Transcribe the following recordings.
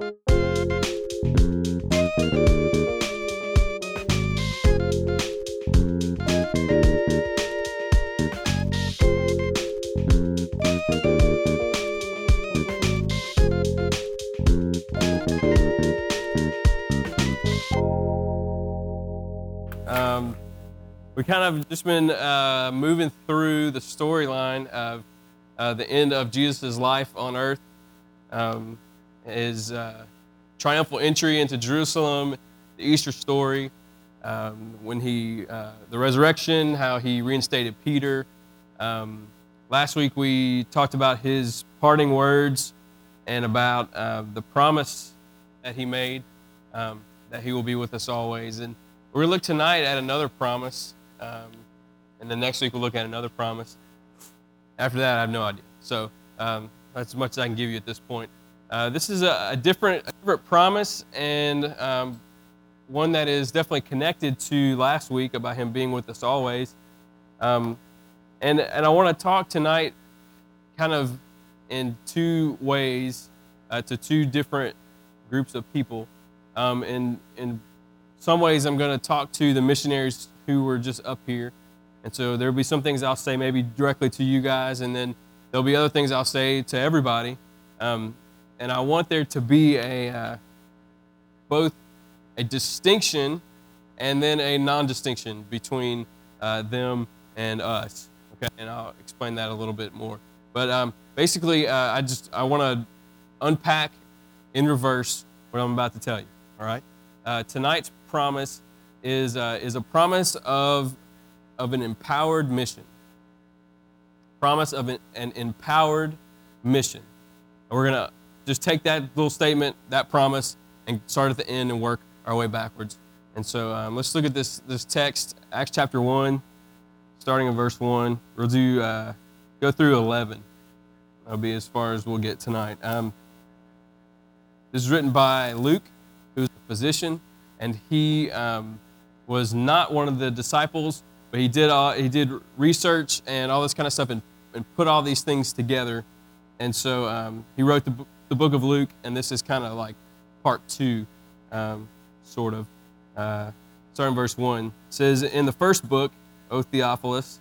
Um, we kind of just been uh, moving through the storyline of uh, the end of Jesus' life on earth, um, his uh, triumphal entry into Jerusalem, the Easter story, um, when he, uh, the resurrection, how he reinstated Peter. Um, last week we talked about his parting words and about uh, the promise that he made um, that he will be with us always. And we're going to look tonight at another promise, um, and then next week we'll look at another promise. After that, I have no idea. So um, that's as much as I can give you at this point. Uh, this is a, a, different, a different promise, and um, one that is definitely connected to last week about him being with us always. Um, and, and I want to talk tonight kind of in two ways uh, to two different groups of people. Um, in, in some ways, I'm going to talk to the missionaries who were just up here. And so there'll be some things I'll say maybe directly to you guys, and then there'll be other things I'll say to everybody. Um, and I want there to be a uh, both a distinction and then a non-distinction between uh, them and us. Okay, and I'll explain that a little bit more. But um, basically, uh, I just I want to unpack in reverse what I'm about to tell you. All right. Uh, tonight's promise is, uh, is a promise of, of an empowered mission. Promise of an, an empowered mission. And we're to just take that little statement, that promise, and start at the end and work our way backwards. And so um, let's look at this, this text, Acts chapter 1, starting in verse 1. We'll do, uh, go through 11. That'll be as far as we'll get tonight. Um, this is written by Luke who's a physician, and he um, was not one of the disciples, but he did all, he did research and all this kind of stuff, and, and put all these things together. And so um, he wrote the, the book of Luke, and this is kind of like part two, um, sort of. Uh, starting verse one says, "In the first book, O Theophilus."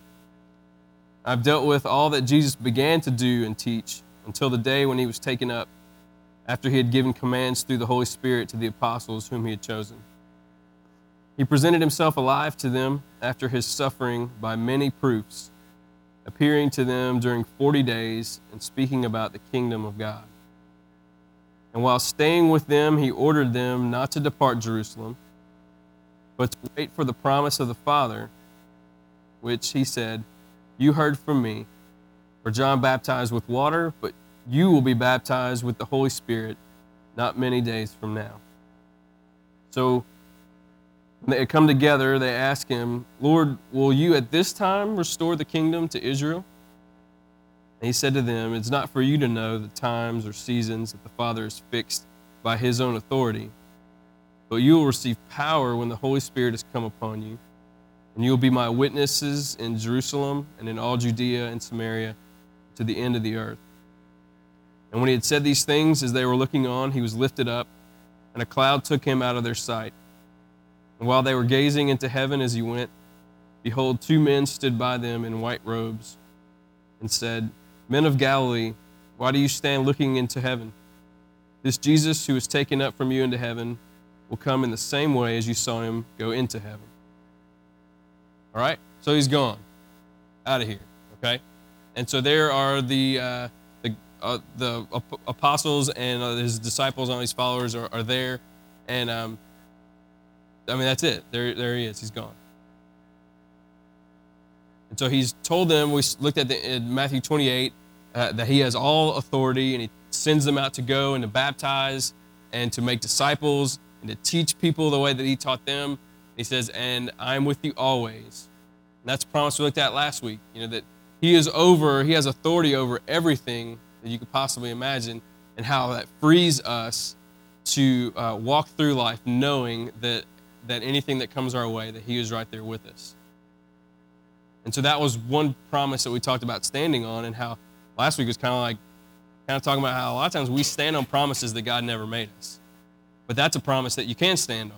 I've dealt with all that Jesus began to do and teach until the day when he was taken up after he had given commands through the Holy Spirit to the apostles whom he had chosen. He presented himself alive to them after his suffering by many proofs, appearing to them during 40 days and speaking about the kingdom of God. And while staying with them, he ordered them not to depart Jerusalem, but to wait for the promise of the Father, which he said, You heard from me. For John baptized with water, but you will be baptized with the Holy Spirit not many days from now. So when they come together, they ask him, Lord, will you at this time restore the kingdom to Israel? And he said to them, It's not for you to know the times or seasons that the Father has fixed by his own authority, but you will receive power when the Holy Spirit has come upon you. And you will be my witnesses in Jerusalem and in all Judea and Samaria to the end of the earth. And when he had said these things, as they were looking on, he was lifted up, and a cloud took him out of their sight. And while they were gazing into heaven as he went, behold, two men stood by them in white robes and said, Men of Galilee, why do you stand looking into heaven? This Jesus who was taken up from you into heaven will come in the same way as you saw him go into heaven. All right? So he's gone out of here, okay? And so there are the. Uh, uh, the apostles and uh, his disciples and all his followers are, are there. And um, I mean, that's it. There, there he is. He's gone. And so he's told them, we looked at the, Matthew 28, uh, that he has all authority and he sends them out to go and to baptize and to make disciples and to teach people the way that he taught them. He says, and I'm with you always. And that's a promise we looked at last week, you know, that he is over, he has authority over everything that you could possibly imagine, and how that frees us to uh, walk through life knowing that, that anything that comes our way, that He is right there with us. And so that was one promise that we talked about standing on, and how last week was kind of like kind of talking about how a lot of times we stand on promises that God never made us. But that's a promise that you can stand on.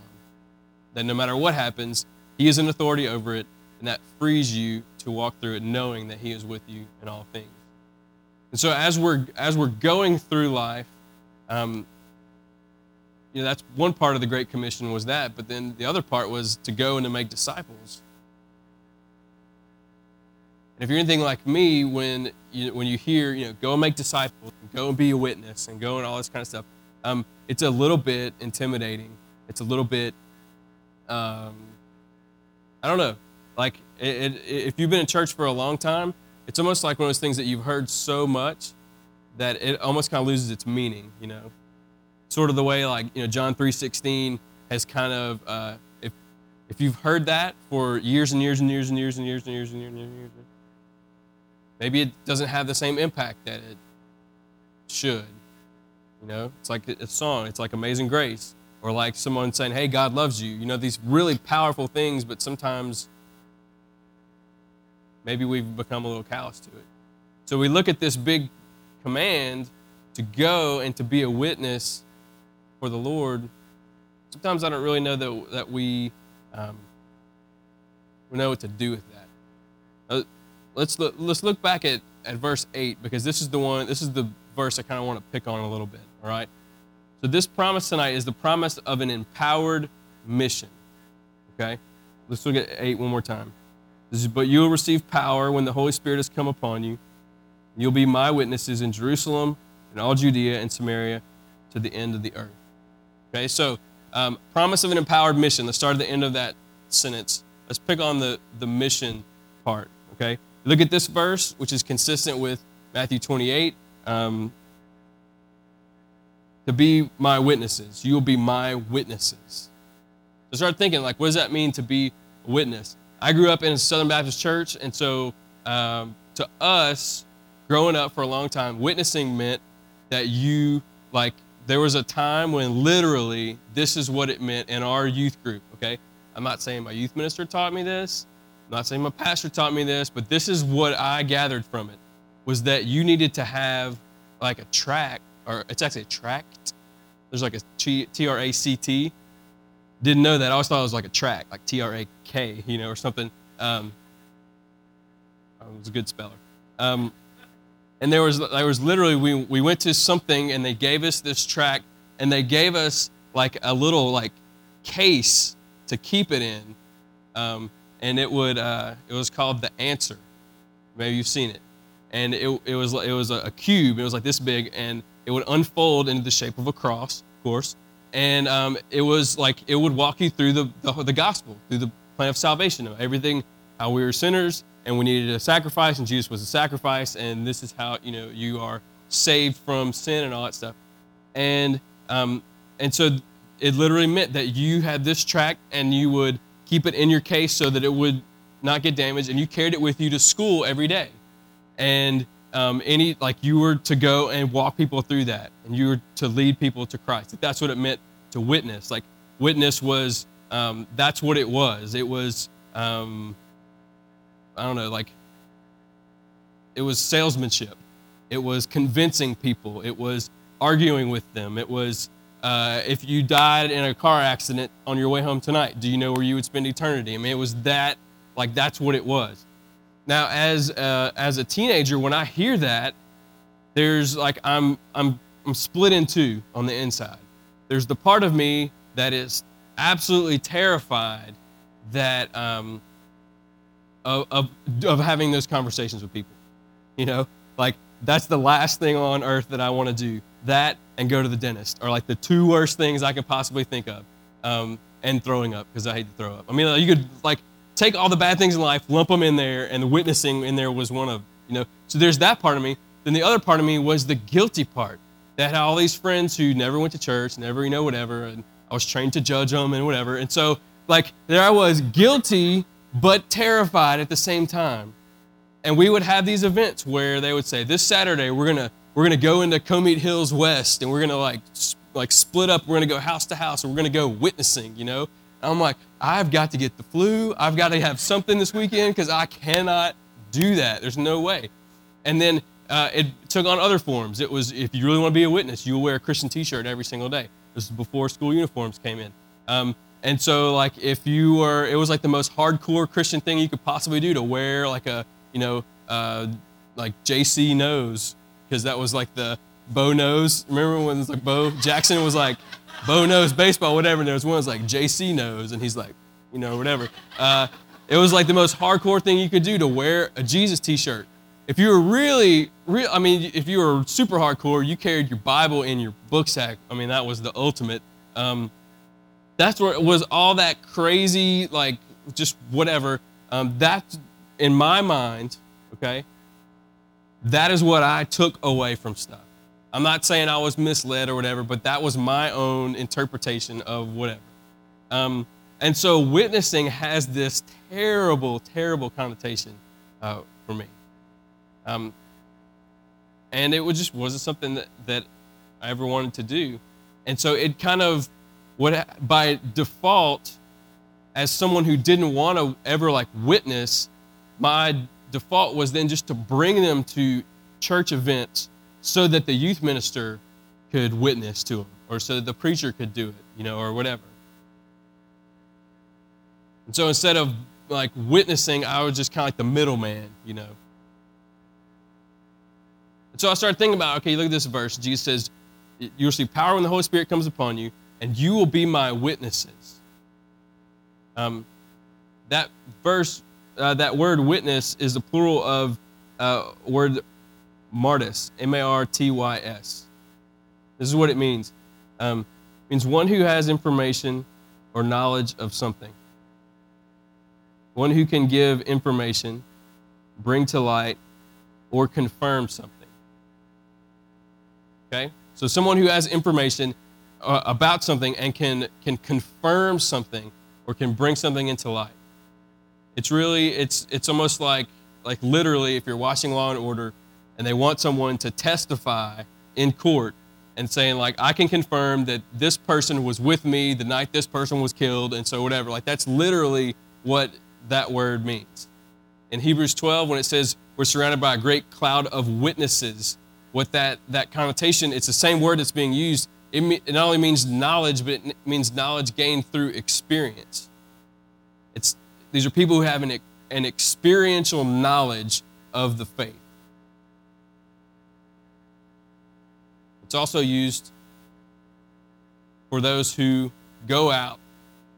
That no matter what happens, He is an authority over it, and that frees you to walk through it knowing that He is with you in all things. And so as we're as we're going through life, um, you know, that's one part of the Great Commission was that, but then the other part was to go and to make disciples. And if you're anything like me, when you, when you hear, you know, go and make disciples, and go and be a witness, and go and all this kind of stuff, um, it's a little bit intimidating. It's a little bit, um, I don't know. Like, it, it, if you've been in church for a long time, it's almost like one of those things that you've heard so much that it almost kind of loses its meaning, you know. Sort of the way, like, you know, John 3.16 has kind of, uh, if, if you've heard that for years and years and years and years and years and years and years and years, and years maybe it doesn't have the same impact that it should. You know, it's like a song, it's like Amazing Grace, or like someone saying, Hey, God loves you. You know, these really powerful things, but sometimes maybe we've become a little callous to it. So we look at this big command to go and to be a witness for the Lord. Sometimes I don't really know that, that we, um, we know what to do with that. Let's look, let's look back at, at verse 8 because this is the one, this is the verse I kind of want to pick on a little bit, all right? So this promise tonight is the promise of an empowered mission, okay? Let's look at 8 one more time. This is, but you will receive power when the Holy Spirit has come upon you. You'll be my witnesses in Jerusalem and all Judea and Samaria to the end of the earth. Okay, so um, promise of an empowered mission. Let's start at the end of that sentence. Let's pick on the, the mission part. Okay, look at this verse, which is consistent with Matthew 28. Um, to be my witnesses. You will be my witnesses. So start thinking, like, what does that mean to be a witness? I grew up in a Southern Baptist church, and so um, to us, growing up for a long time, witnessing meant that you, like, there was a time when literally this is what it meant in our youth group, okay? I'm not saying my youth minister taught me this, I'm not saying my pastor taught me this, but this is what I gathered from it was that you needed to have like a track, or it's actually a tract. There's like a T R A C T didn't know that. I always thought it was like a track, like T R A K, you know, or something. Um, I was a good speller. Um, and there was there was literally we we went to something and they gave us this track and they gave us like a little like case to keep it in, um, and it would uh, it was called the answer. Maybe you've seen it, and it it was it was a, cube. It was like this big, and it would unfold into the shape of a cross, of course and um, it was like it would walk you through the, the, the gospel, through the plan of salvation, of everything, how we were sinners and we needed a sacrifice, and Jesus was a sacrifice, and this is how you know you are saved from sin and all that stuff, and um, and so it literally meant that you had this track and you would keep it in your case so that it would not get damaged, and you carried it with you to school every day, and um, any like you were to go and walk people through that and you were to lead people to christ that's what it meant to witness. Like witness was um, that's what it was. It was um, i don't know like it was salesmanship. It was convincing people. It was arguing with them. It was uh, if you died in a car accident on your way home tonight do you know where you would spend eternity i mean it was that like that's what it was now, as uh, as a teenager, when I hear that, there's like I'm I'm I'm split in two on the inside. There's the part of me that is absolutely terrified that um, of, of of having those conversations with people. You know, like that's the last thing on earth that I want to do. That and go to the dentist are like the two worst things I could possibly think of. Um, and throwing up because I hate to throw up. I mean, you could like take all the bad things in life, lump them in there, and the witnessing in there was one of, you know. So there's that part of me. Then the other part of me was the guilty part. That had all these friends who never went to church, never, you know, whatever, and I was trained to judge them and whatever. And so, like, there I was, guilty but terrified at the same time. And we would have these events where they would say, "This Saturday we're gonna we're gonna go into Comite Hills West, and we're gonna like like split up. We're gonna go house to house, and we're gonna go witnessing, you know." I'm like, I've got to get the flu. I've got to have something this weekend because I cannot do that. There's no way. And then uh, it took on other forms. It was if you really want to be a witness, you will wear a Christian T-shirt every single day. This is before school uniforms came in. Um, and so, like, if you were, it was like the most hardcore Christian thing you could possibly do to wear like a, you know, uh, like JC Knows, because that was like the Bo Knows. Remember when it was like Bo Jackson was like Bo Knows baseball, whatever. And there was one that was like JC Knows, and he's like, you know, whatever. Uh, it was like the most hardcore thing you could do to wear a Jesus T-shirt. If you were really, real, I mean, if you were super hardcore, you carried your Bible in your book sack. I mean, that was the ultimate. Um, that's where it was all that crazy, like just whatever. Um, that's in my mind, okay. That is what I took away from stuff. I'm not saying I was misled or whatever, but that was my own interpretation of whatever. Um, and so witnessing has this terrible, terrible connotation uh, for me. Um, and it was just wasn't something that, that I ever wanted to do. And so it kind of, what by default, as someone who didn't want to ever like witness, my default was then just to bring them to church events so that the youth minister could witness to them or so that the preacher could do it, you know, or whatever. And so instead of like witnessing, I was just kind of like the middleman, you know. And so I started thinking about, okay, look at this verse. Jesus says, You'll see power when the Holy Spirit comes upon you, and you will be my witnesses. Um, that verse, uh, that word witness is the plural of uh, word martys, M A R T Y S. This is what it means. Um, it means one who has information or knowledge of something one who can give information, bring to light, or confirm something. Okay? So someone who has information uh, about something and can can confirm something or can bring something into light. It's really it's it's almost like like literally if you're watching Law and Order and they want someone to testify in court and saying like I can confirm that this person was with me the night this person was killed and so whatever like that's literally what that word means. In Hebrews 12, when it says we're surrounded by a great cloud of witnesses, what that, that connotation, it's the same word that's being used. It, it not only means knowledge, but it means knowledge gained through experience. It's, these are people who have an, an experiential knowledge of the faith. It's also used for those who go out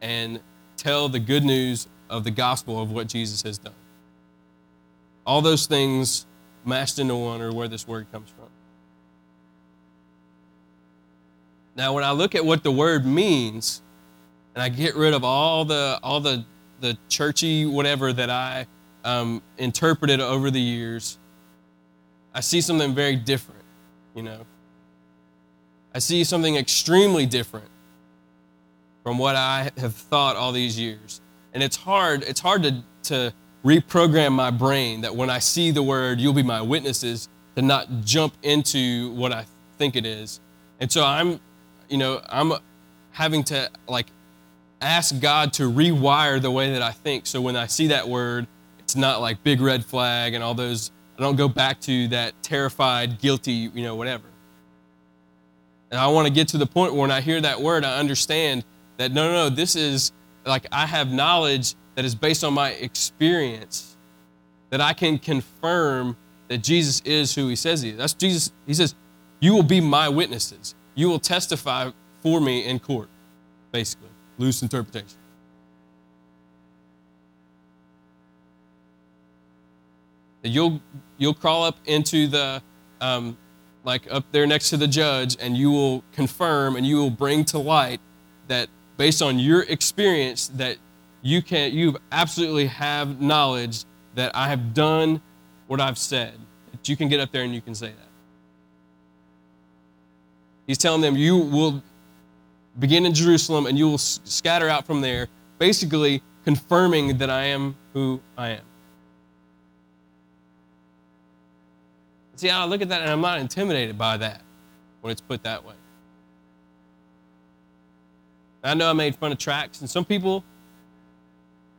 and tell the good news of the gospel of what Jesus has done. All those things mashed into one are where this word comes from. Now, when I look at what the word means, and I get rid of all the all the the churchy whatever that I um, interpreted over the years, I see something very different. You know, I see something extremely different from what I have thought all these years. And it's hard, it's hard to, to reprogram my brain that when I see the word, you'll be my witnesses, to not jump into what I think it is. And so I'm, you know, I'm having to like ask God to rewire the way that I think. So when I see that word, it's not like big red flag and all those, I don't go back to that terrified, guilty, you know, whatever. And I want to get to the point where when I hear that word, I understand that no, no, no, this is like I have knowledge that is based on my experience that I can confirm that Jesus is who he says he is. That's Jesus. He says, You will be my witnesses. You will testify for me in court, basically. Loose interpretation. You'll, you'll crawl up into the, um, like up there next to the judge, and you will confirm and you will bring to light that based on your experience that you can you absolutely have knowledge that I have done what I've said. That you can get up there and you can say that. He's telling them you will begin in Jerusalem and you will scatter out from there, basically confirming that I am who I am. See, I look at that and I'm not intimidated by that when it's put that way. I know I made fun of tracks, and some people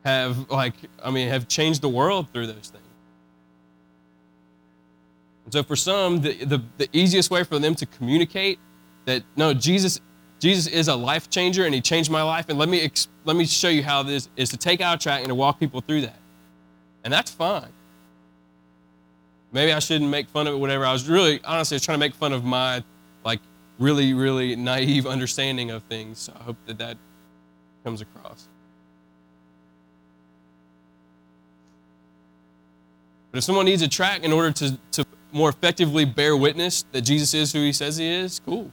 have like I mean have changed the world through those things. And so for some, the, the, the easiest way for them to communicate that no, Jesus, Jesus is a life changer and he changed my life. And let me, let me show you how this is to take out a track and to walk people through that. And that's fine. Maybe I shouldn't make fun of it, whatever. I was really, honestly, I was trying to make fun of my, like, really, really naive understanding of things. So I hope that that comes across. But if someone needs a track in order to, to more effectively bear witness that Jesus is who he says he is, cool,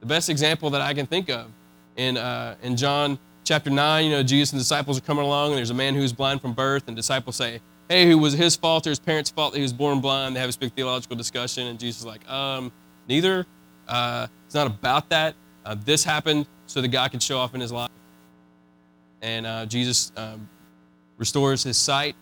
The best example that I can think of in, uh, in John chapter 9, you know, Jesus and disciples are coming along, and there's a man who's blind from birth, and disciples say, Hey, who was his fault or his parents' fault that he was born blind? They have this big theological discussion, and Jesus is like, um, neither. Uh, it's not about that. Uh, this happened so that God could show off in his life. And uh, Jesus um, restores his sight.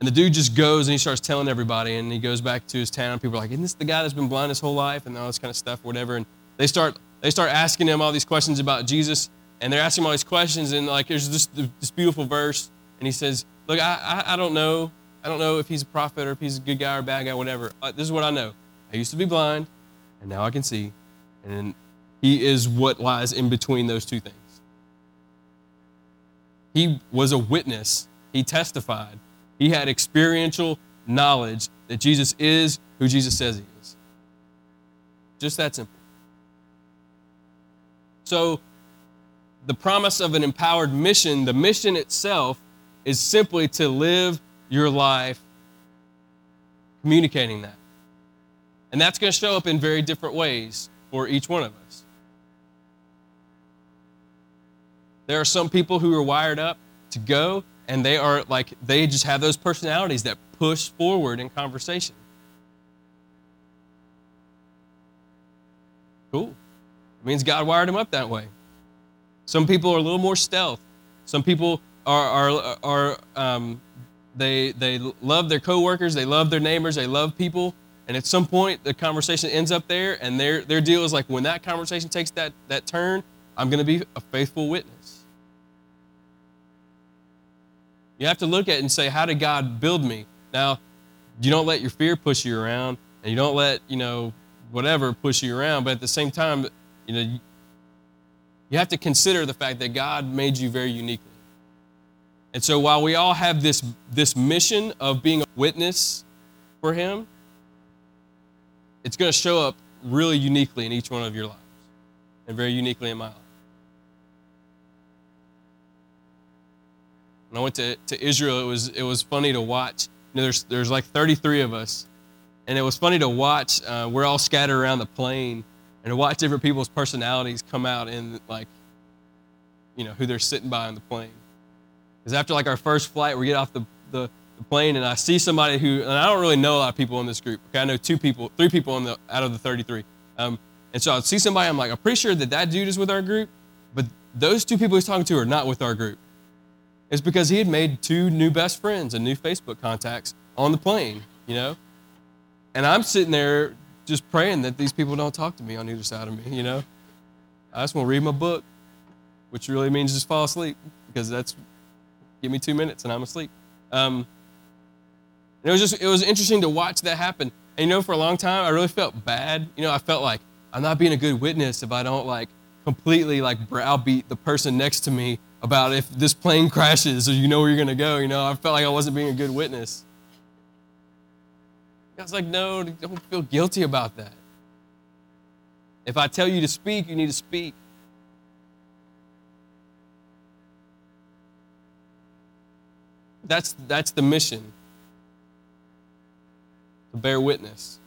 And the dude just goes and he starts telling everybody, and he goes back to his town. People are like, Isn't this the guy that's been blind his whole life? And all this kind of stuff, whatever. And they start, they start asking him all these questions about Jesus and they're asking him all these questions, and like there's this, this beautiful verse, and he says, "Look, I, I, I don't know, I don't know if he's a prophet or if he's a good guy or a bad guy, whatever. This is what I know. I used to be blind, and now I can see, and he is what lies in between those two things. He was a witness. He testified. He had experiential knowledge that Jesus is who Jesus says he is. Just that simple. So the promise of an empowered mission, the mission itself is simply to live your life communicating that. And that's going to show up in very different ways for each one of us. There are some people who are wired up to go, and they are like, they just have those personalities that push forward in conversation. Cool. It means God wired them up that way. Some people are a little more stealth. Some people are, are, are um, they, they love their coworkers, they love their neighbors, they love people. And at some point, the conversation ends up there, and their, their deal is like, when that conversation takes that, that turn, I'm going to be a faithful witness. You have to look at it and say, how did God build me? Now, you don't let your fear push you around, and you don't let, you know, whatever push you around, but at the same time, you know, you have to consider the fact that God made you very uniquely. And so while we all have this, this mission of being a witness for Him, it's going to show up really uniquely in each one of your lives and very uniquely in my life. When I went to, to Israel, it was, it was funny to watch. You know, there's, there's like 33 of us, and it was funny to watch. Uh, we're all scattered around the plane, and to watch different people's personalities come out in like, you know, who they're sitting by on the plane. Because after like our first flight, we get off the, the, the, plane and I see somebody who, and I don't really know a lot of people in this group. Okay, I know two people, three people in the, out of the 33. Um, and so I see somebody, I'm like, I'm pretty sure that that dude is with our group, but those two people he's talking to are not with our group. It's because he had made two new best friends and new Facebook contacts on the plane, you know? And I'm sitting there just praying that these people don't talk to me on either side of me, you know? I just want to read my book, which really means just fall asleep because that's, give me two minutes and I'm asleep. Um, it was just, it was interesting to watch that happen. And you know, for a long time, I really felt bad. You know, I felt like I'm not being a good witness if I don't like completely like browbeat the person next to me about if this plane crashes or you know where you're going to go. You know, I felt like I wasn't being a good witness. God's like, no, don't feel guilty about that. If I tell you to speak, you need to speak. That's, that's the mission to bear witness.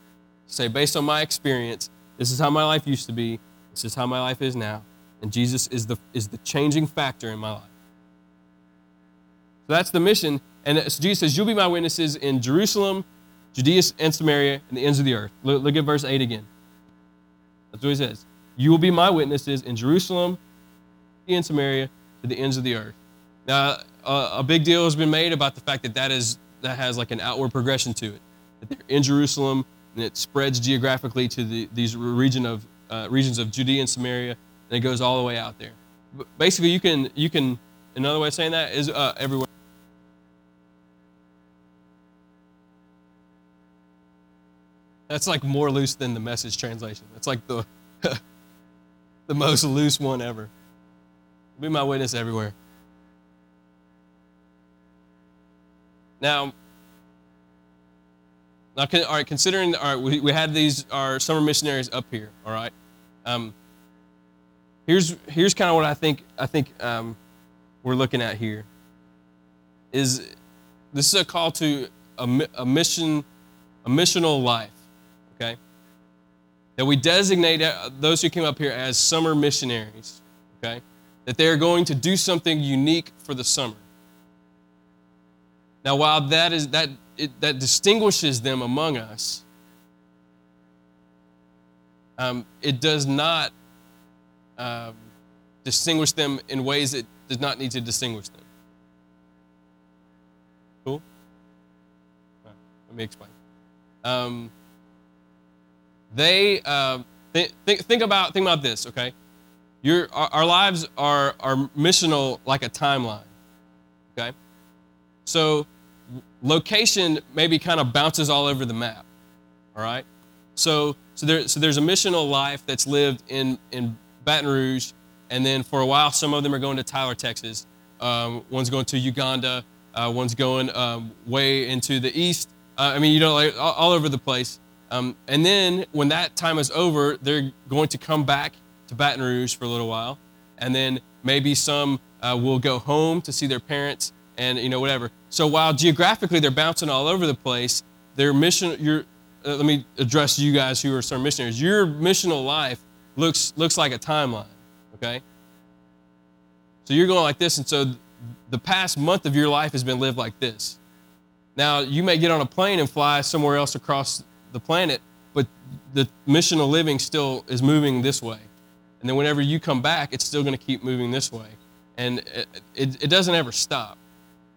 Say, based on my experience, this is how my life used to be, this is how my life is now, and Jesus is the, is the changing factor in my life. So that's the mission. And Jesus says, You'll be my witnesses in Jerusalem, Judea and Samaria, and the ends of the earth. Look, look, at verse 8 again. That's what he says. You will be my witnesses in Jerusalem, and Samaria, to the ends of the earth. Now, uh, a big deal has been made about the fact that that, is, that has like an outward progression to it. That they're in Jerusalem, and it spreads geographically to the, these region of, uh, regions of Judea and Samaria, and it goes all the way out there. But basically, you can, you can another way of saying that is uh, everywhere that's like more loose than the message translation. That's like the the most loose one ever. Be my witness everywhere. Now, now, all right. Considering, all right, we, we had these our summer missionaries up here. All right. Um, here's here's kind of what I think I think um, we're looking at here. Is this is a call to a, a mission, a missional life. That we designate uh, those who came up here as summer missionaries. Okay. That they are going to do something unique for the summer. Now, while that is that it, that distinguishes them among us, um, it does not um, distinguish them in ways it does not need to distinguish them. Cool? Right, let me explain. Um, they uh, th- think, think about think about this, okay? Your, our, our lives are, are missional like a timeline, okay? So location maybe kind of bounces all over the map. All right? So, so, there, so there's a missional life that's lived in, in Baton Rouge, and then for a while, some of them are going to Tyler, Texas. Um, one's going to Uganda. Uh, one's going um, way into the east. Uh, I mean, you know, like all, all over the place. Um, and then when that time is over, they're going to come back to Baton Rouge for a little while, and then maybe some uh, will go home to see their parents, and you know whatever. So while geographically they're bouncing all over the place, their mission. Your uh, let me address you guys who are some missionaries. Your missional life looks looks like a timeline. Okay. So you're going like this, and so the past month of your life has been lived like this. Now you may get on a plane and fly somewhere else across the planet, but the mission of living still is moving this way. And then whenever you come back, it's still going to keep moving this way. And it, it, it doesn't ever stop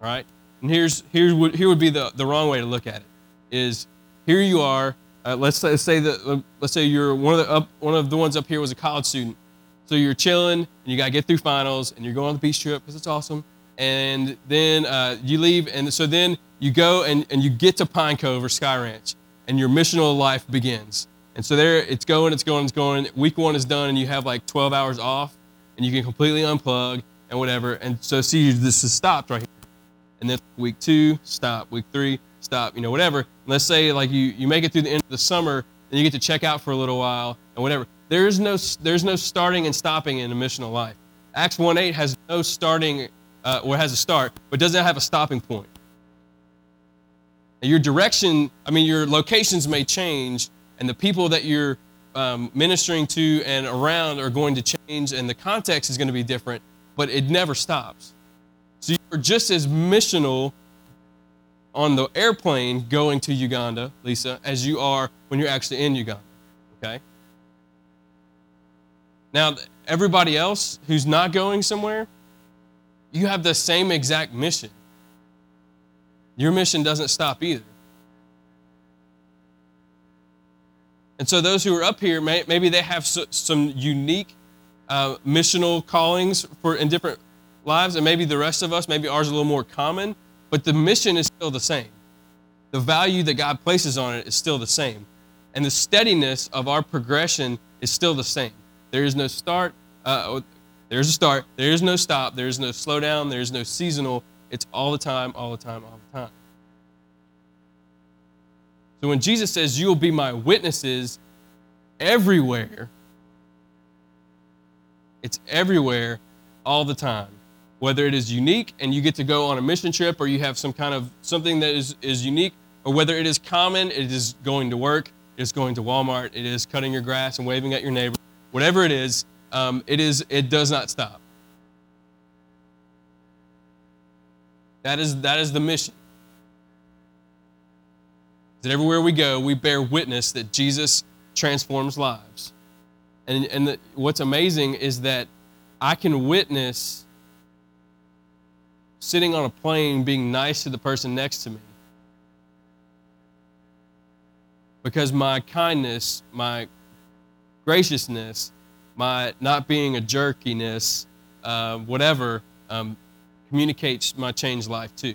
right? And here's, here, would, here would be the, the wrong way to look at it is here you are. Uh, let's say, say that uh, let's say you're one of the up, one of the ones up here was a college student. So you're chilling and you got to get through finals and you're going on the beach trip because it's awesome. And then uh, you leave and so then you go and, and you get to Pine Cove or Sky Ranch and your missional life begins. And so there it's going, it's going, it's going. Week one is done and you have like 12 hours off and you can completely unplug and whatever. And so see, this is stopped right here and then week two, stop. Week three, stop. You know, whatever. Let's say like you, you make it through the end of the summer, then you get to check out for a little while and whatever. There's no there's no starting and stopping in a missional life. Acts 1:8 has no starting, uh, or has a start, but doesn't have a stopping point. And your direction, I mean, your locations may change, and the people that you're um, ministering to and around are going to change, and the context is going to be different, but it never stops. So you're just as missional on the airplane going to Uganda, Lisa, as you are when you're actually in Uganda. Okay? Now, everybody else who's not going somewhere, you have the same exact mission. Your mission doesn't stop either. And so, those who are up here, maybe they have some unique uh, missional callings for in different lives, and maybe the rest of us, maybe ours a little more common, but the mission is still the same. The value that God places on it is still the same. And the steadiness of our progression is still the same. There is no start, uh, there's a start, there is no stop, there is no slowdown, there is no seasonal. It's all the time, all the time, all the time. So when Jesus says, You will be my witnesses everywhere, it's everywhere all the time whether it is unique and you get to go on a mission trip or you have some kind of something that is, is unique, or whether it is common, it is going to work, it's going to Walmart, it is cutting your grass and waving at your neighbor, whatever it is, um, it is it does not stop. That is that is the mission. That everywhere we go, we bear witness that Jesus transforms lives. And, and the, what's amazing is that I can witness sitting on a plane being nice to the person next to me. Because my kindness, my graciousness, my not being a jerkiness, uh, whatever, um, communicates my changed life too.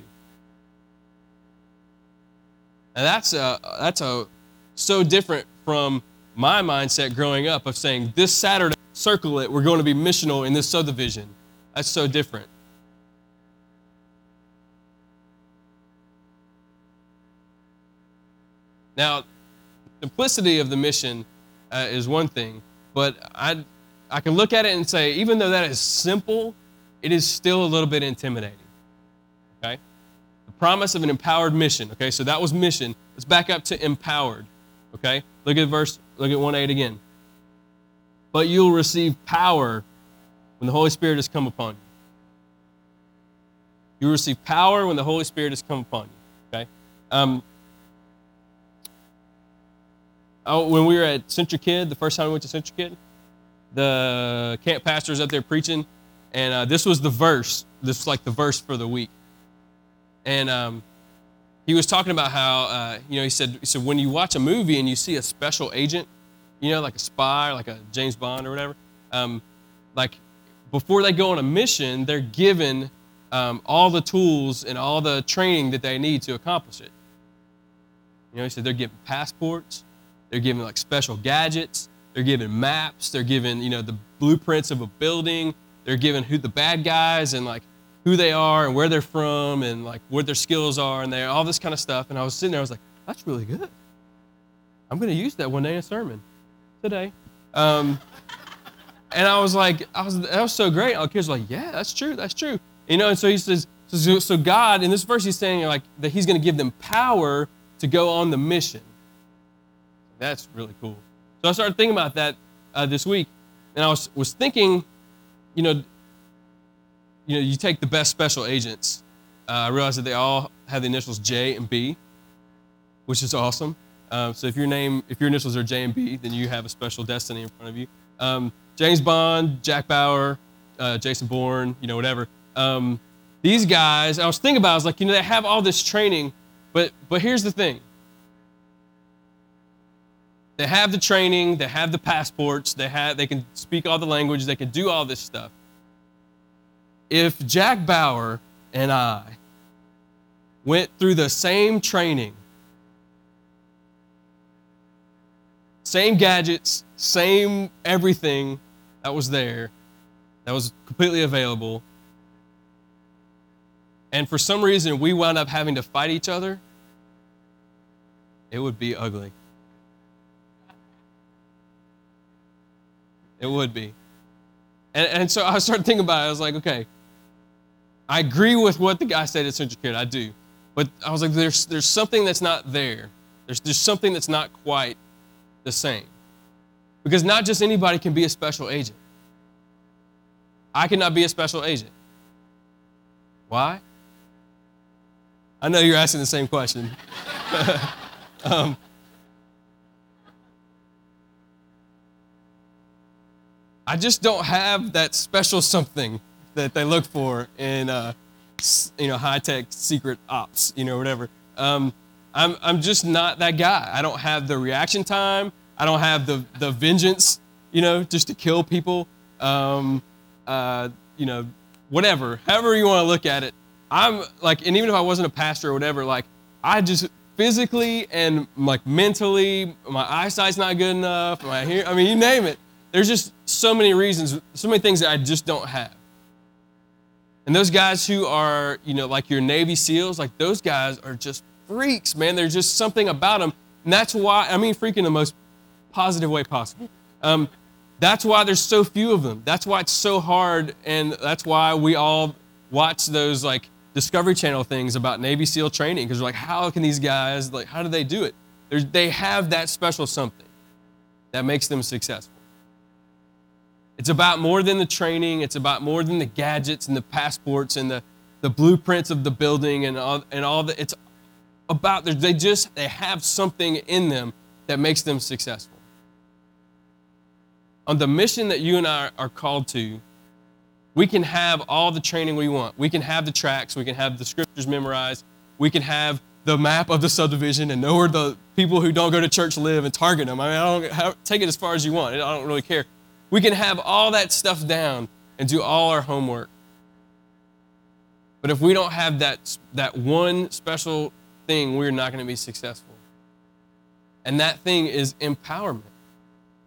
And that's a, that's a so different from my mindset growing up of saying, this Saturday, circle it, we're going to be missional in this subdivision. That's so different. Now, simplicity of the mission uh, is one thing, but I, I can look at it and say, even though that is simple, it is still a little bit intimidating. Okay? The promise of an empowered mission. Okay, so that was mission. Let's back up to empowered. Okay? Look at verse, look at 1 8 again. But you'll receive power when the Holy Spirit has come upon you. You receive power when the Holy Spirit has come upon you. Okay? Um, oh, when we were at CentriKid, the first time we went to CentriKid, the camp pastor was up there preaching, and uh, this was the verse. This was like the verse for the week. And um, he was talking about how, uh, you know, he said, he said, when you watch a movie and you see a special agent, you know, like a spy, or like a James Bond or whatever, um, like before they go on a mission, they're given um, all the tools and all the training that they need to accomplish it. You know, he said they're given passports, they're given like special gadgets, they're given maps, they're given, you know, the blueprints of a building, they're given who the bad guys and like who they are and where they're from and like what their skills are and they all this kind of stuff. And I was sitting there, I was like, that's really good. I'm going to use that one day in a sermon today. Um, and I was like, I was that was so great. The kids were like, yeah, that's true, that's true. You know, and so he says, so, so God in this verse he's saying like that he's going to give them power to go on the mission. That's really cool. So I started thinking about that uh, this week, and I was was thinking, you know, you know, you take the best special agents. Uh, I realize that they all have the initials J and B, which is awesome. Um, so if your name, if your initials are J and B, then you have a special destiny in front of you. Um, James Bond, Jack Bauer, uh, Jason Bourne, you know, whatever. Um, these guys, I was thinking about, I was like, you know, they have all this training, but but here's the thing. They have the training, they have the passports, they have they can speak all the languages, they can do all this stuff if Jack Bauer and I went through the same training, same gadgets, same everything that was there, that was completely available, and for some reason we wound up having to fight each other, it would be ugly. It would be. And, and so I started thinking about it. I was like, okay, I agree with what the guy said at CentriKid. I do. But I was like, there's, there's something that's not there. There's, there's something that's not quite the same. Because not just anybody can be a special agent. I cannot be a special agent. Why? I know you're asking the same question. um, I just don't have that special something that they look for in uh, you know high tech secret ops, you know whatever. Um, I'm I'm just not that guy. I don't have the reaction time. I don't have the the vengeance, you know, just to kill people. Um, uh, you know, whatever, however you want to look at it. I'm like, and even if I wasn't a pastor or whatever, like I just physically and like mentally, my eyesight's not good enough. My hear, I mean, you name it. There's just so many reasons, so many things that I just don't have. And those guys who are, you know, like your Navy SEALs, like those guys are just freaks, man. There's just something about them. And that's why, I mean, freak in the most positive way possible. Um, that's why there's so few of them. That's why it's so hard. And that's why we all watch those like Discovery Channel things about Navy SEAL training because we're like, how can these guys, like, how do they do it? There's, they have that special something that makes them successful. It's about more than the training, it's about more than the gadgets and the passports and the, the blueprints of the building and all, and all the it's about they just they have something in them that makes them successful. On the mission that you and I are called to, we can have all the training we want. We can have the tracks, we can have the scriptures memorized, we can have the map of the subdivision and know where the people who don't go to church live and target them. I mean, I don't take it as far as you want. I don't really care. We can have all that stuff down and do all our homework. But if we don't have that, that one special thing, we're not going to be successful. And that thing is empowerment.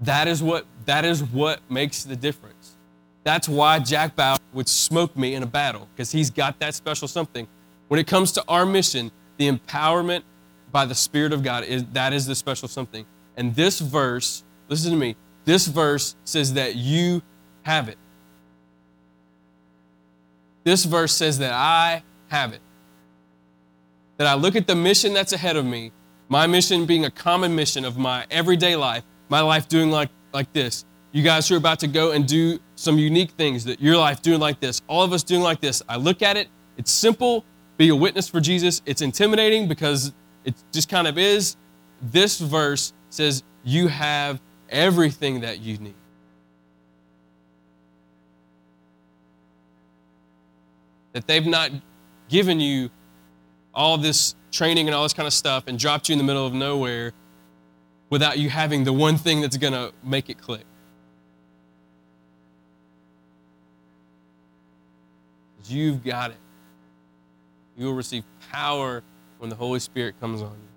That is what that is what makes the difference. That's why Jack Bauer would smoke me in a battle because he's got that special something. When it comes to our mission, the empowerment by the Spirit of God is that is the special something. And this verse, listen to me. This verse says that you have it. This verse says that I have it. That I look at the mission that's ahead of me, my mission being a common mission of my everyday life, my life doing like, like this. You guys who are about to go and do some unique things that your life doing like this, all of us doing like this. I look at it, it's simple, be a witness for Jesus. It's intimidating because it just kind of is. This verse says, You have everything that you need. That they've not given you all this training and all this kind of stuff and dropped you in the middle of nowhere without you having the one thing that's going to make it click. You've got it. You will receive power when the Holy Spirit comes on you.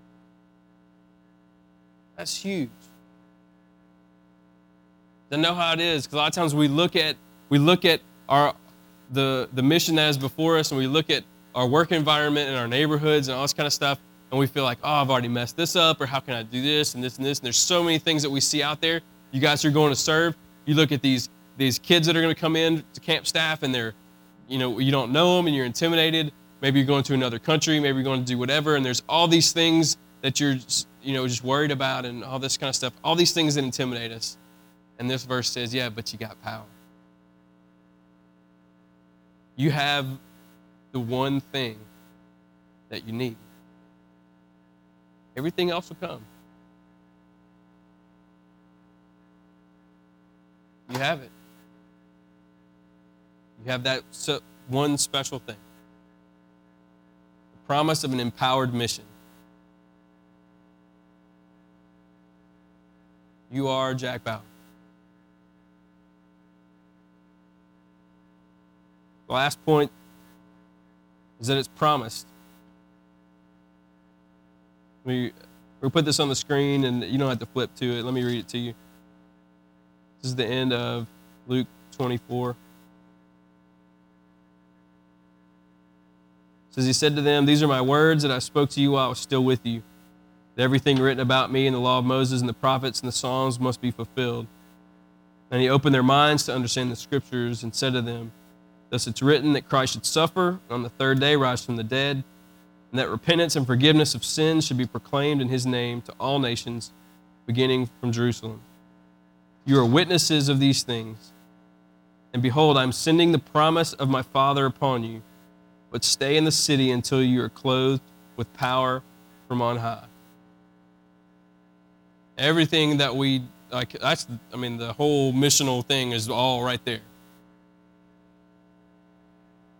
That's huge. I know how it is because a lot of times we look at we look at our the the mission that is before us and we look at our work environment and our neighborhoods and all this kind of stuff and we feel like, oh, I've already messed this up, or how can I do this and this and this? And there's so many things that we see out there. You guys are going to serve. You look at these these kids that are going to come in to camp staff, and they're, you know, you don't know them, and you're intimidated. Maybe you're going to another country. Maybe you're going to do whatever, and there's all these things that you're, you know, just worried about, and all this kind of stuff. All these things that intimidate us. And this verse says, yeah, but you got power. You have the one thing that you need. Everything else will come. You have it. You have that one special thing the promise of an empowered mission. You are Jack Bauer. The last point is that it's promised. We we put this on the screen, and you don't have to flip to it. Let me read it to you. This is the end of Luke 24. It says, He said to them, These are my words that I spoke to you while I was still with you. That everything written about me in the law of Moses and the prophets and the Psalms must be fulfilled. And he opened their minds to understand the scriptures and said to them, Thus it's written that Christ should suffer, and on the third day rise from the dead and that repentance and forgiveness of sins should be proclaimed in his name to all nations, beginning from Jerusalem. You are witnesses of these things. And behold, I'm sending the promise of my Father upon you, but stay in the city until you are clothed with power from on high. Everything that we like that's I mean the whole missional thing is all right there.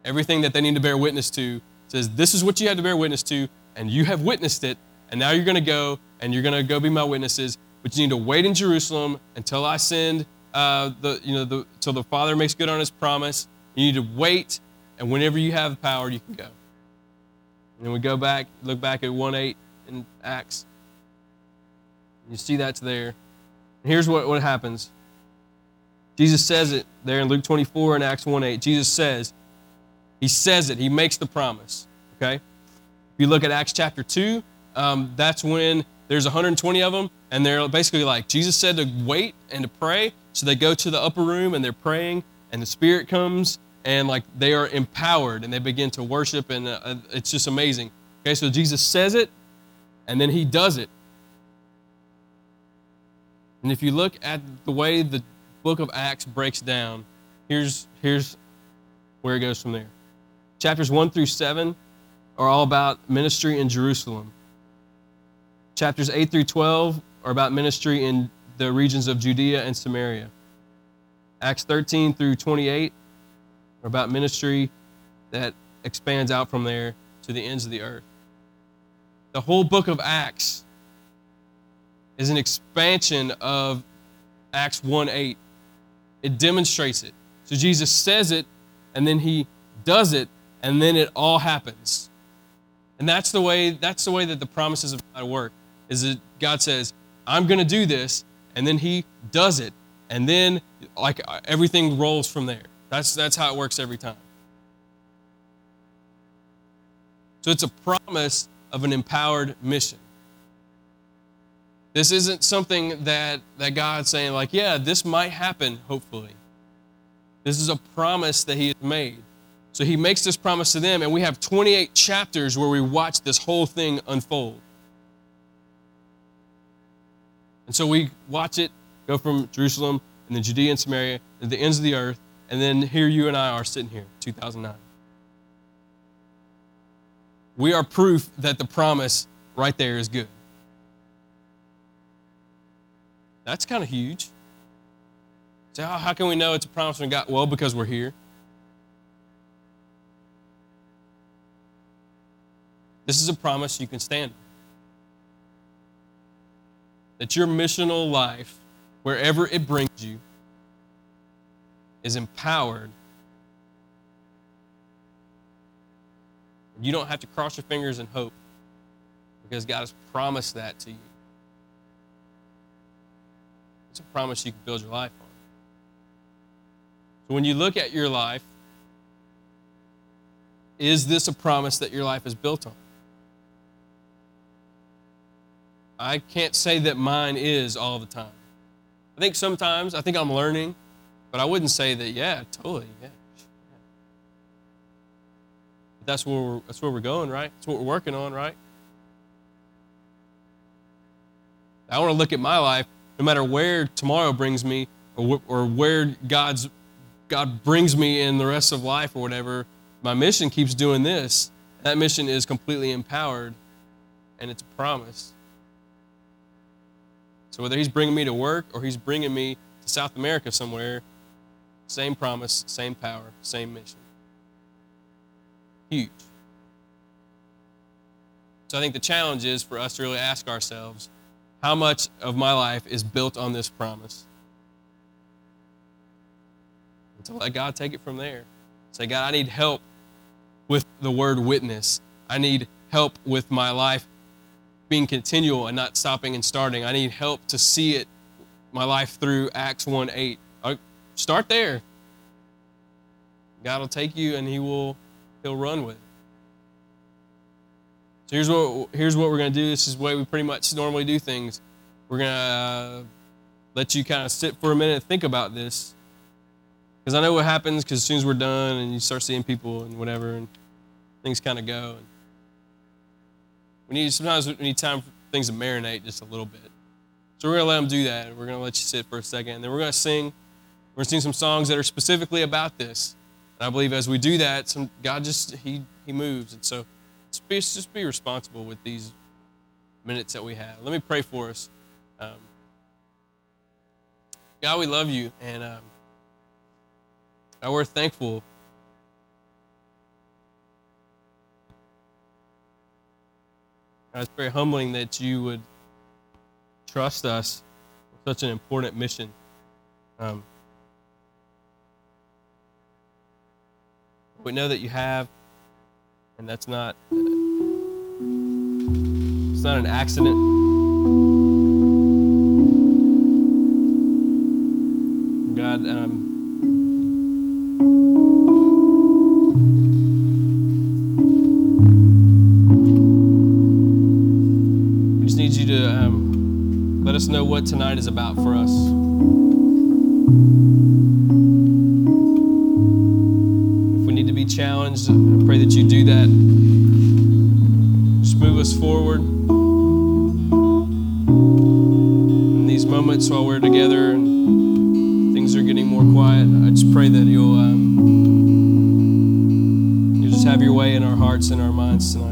Everything that they need to bear witness to says, This is what you had to bear witness to, and you have witnessed it, and now you're going to go, and you're going to go be my witnesses. But you need to wait in Jerusalem until I send uh, the, you know, the, until the Father makes good on his promise. You need to wait, and whenever you have power, you can go. And then we go back, look back at 1 8 in Acts. You see that's there. And here's what, what happens Jesus says it there in Luke 24 and Acts 1 8. Jesus says, he says it, he makes the promise. Okay? If you look at Acts chapter 2, um, that's when there's 120 of them, and they're basically like, Jesus said to wait and to pray. So they go to the upper room and they're praying, and the Spirit comes, and like they are empowered and they begin to worship, and uh, it's just amazing. Okay, so Jesus says it, and then he does it. And if you look at the way the book of Acts breaks down, here's, here's where it goes from there. Chapters 1 through 7 are all about ministry in Jerusalem. Chapters 8 through 12 are about ministry in the regions of Judea and Samaria. Acts 13 through 28 are about ministry that expands out from there to the ends of the earth. The whole book of Acts is an expansion of Acts 1 8. It demonstrates it. So Jesus says it, and then he does it and then it all happens. And that's the way that's the way that the promises of God work. is that God says, I'm going to do this, and then He does it, and then like everything rolls from there. That's, that's how it works every time. So it's a promise of an empowered mission. This isn't something that, that God's saying, like, yeah, this might happen, hopefully. This is a promise that He has made. So He makes this promise to them, and we have 28 chapters where we watch this whole thing unfold. And so we watch it go from Jerusalem and then Judea and Samaria to the ends of the earth, and then here you and I are sitting here, 2009. We are proof that the promise right there is good. That's kind of huge. So, how can we know it's a promise from God? Well, because we're here. This is a promise you can stand. That your missional life, wherever it brings you, is empowered. You don't have to cross your fingers and hope because God has promised that to you. It's a promise you can build your life on. So when you look at your life, is this a promise that your life is built on? I can't say that mine is all the time. I think sometimes, I think I'm learning, but I wouldn't say that, yeah, totally, yeah. But that's where we're, that's where we're going, right? That's what we're working on, right? I want to look at my life, no matter where tomorrow brings me, or, or where God's God brings me in the rest of life or whatever. My mission keeps doing this. That mission is completely empowered, and it's a promise. So whether he's bringing me to work or he's bringing me to South America somewhere, same promise, same power, same mission. Huge. So I think the challenge is for us to really ask ourselves how much of my life is built on this promise? And to let God take it from there. Say, God, I need help with the word witness. I need help with my life being continual and not stopping and starting. I need help to see it, my life through Acts 1 8. Start there. God will take you and He will He'll run with it. So here's what here's what we're gonna do. This is the way we pretty much normally do things. We're gonna uh, let you kind of sit for a minute and think about this, because I know what happens. Because as soon as we're done and you start seeing people and whatever, and things kind of go. And, we need sometimes we need time for things to marinate just a little bit. So we're gonna let them do that. We're gonna let you sit for a second, and then we're gonna sing. We're gonna sing some songs that are specifically about this. And I believe as we do that, some God just He He moves. And so just be, just be responsible with these minutes that we have. Let me pray for us. Um, God, we love you, and um, God, we're thankful it's very humbling that you would trust us with such an important mission. Um, we know that you have, and that's not it's not an accident. God, um, us know what tonight is about for us. If we need to be challenged, I pray that you do that. Just move us forward. In these moments while we're together and things are getting more quiet, I just pray that you'll, um, you'll just have your way in our hearts and our minds tonight.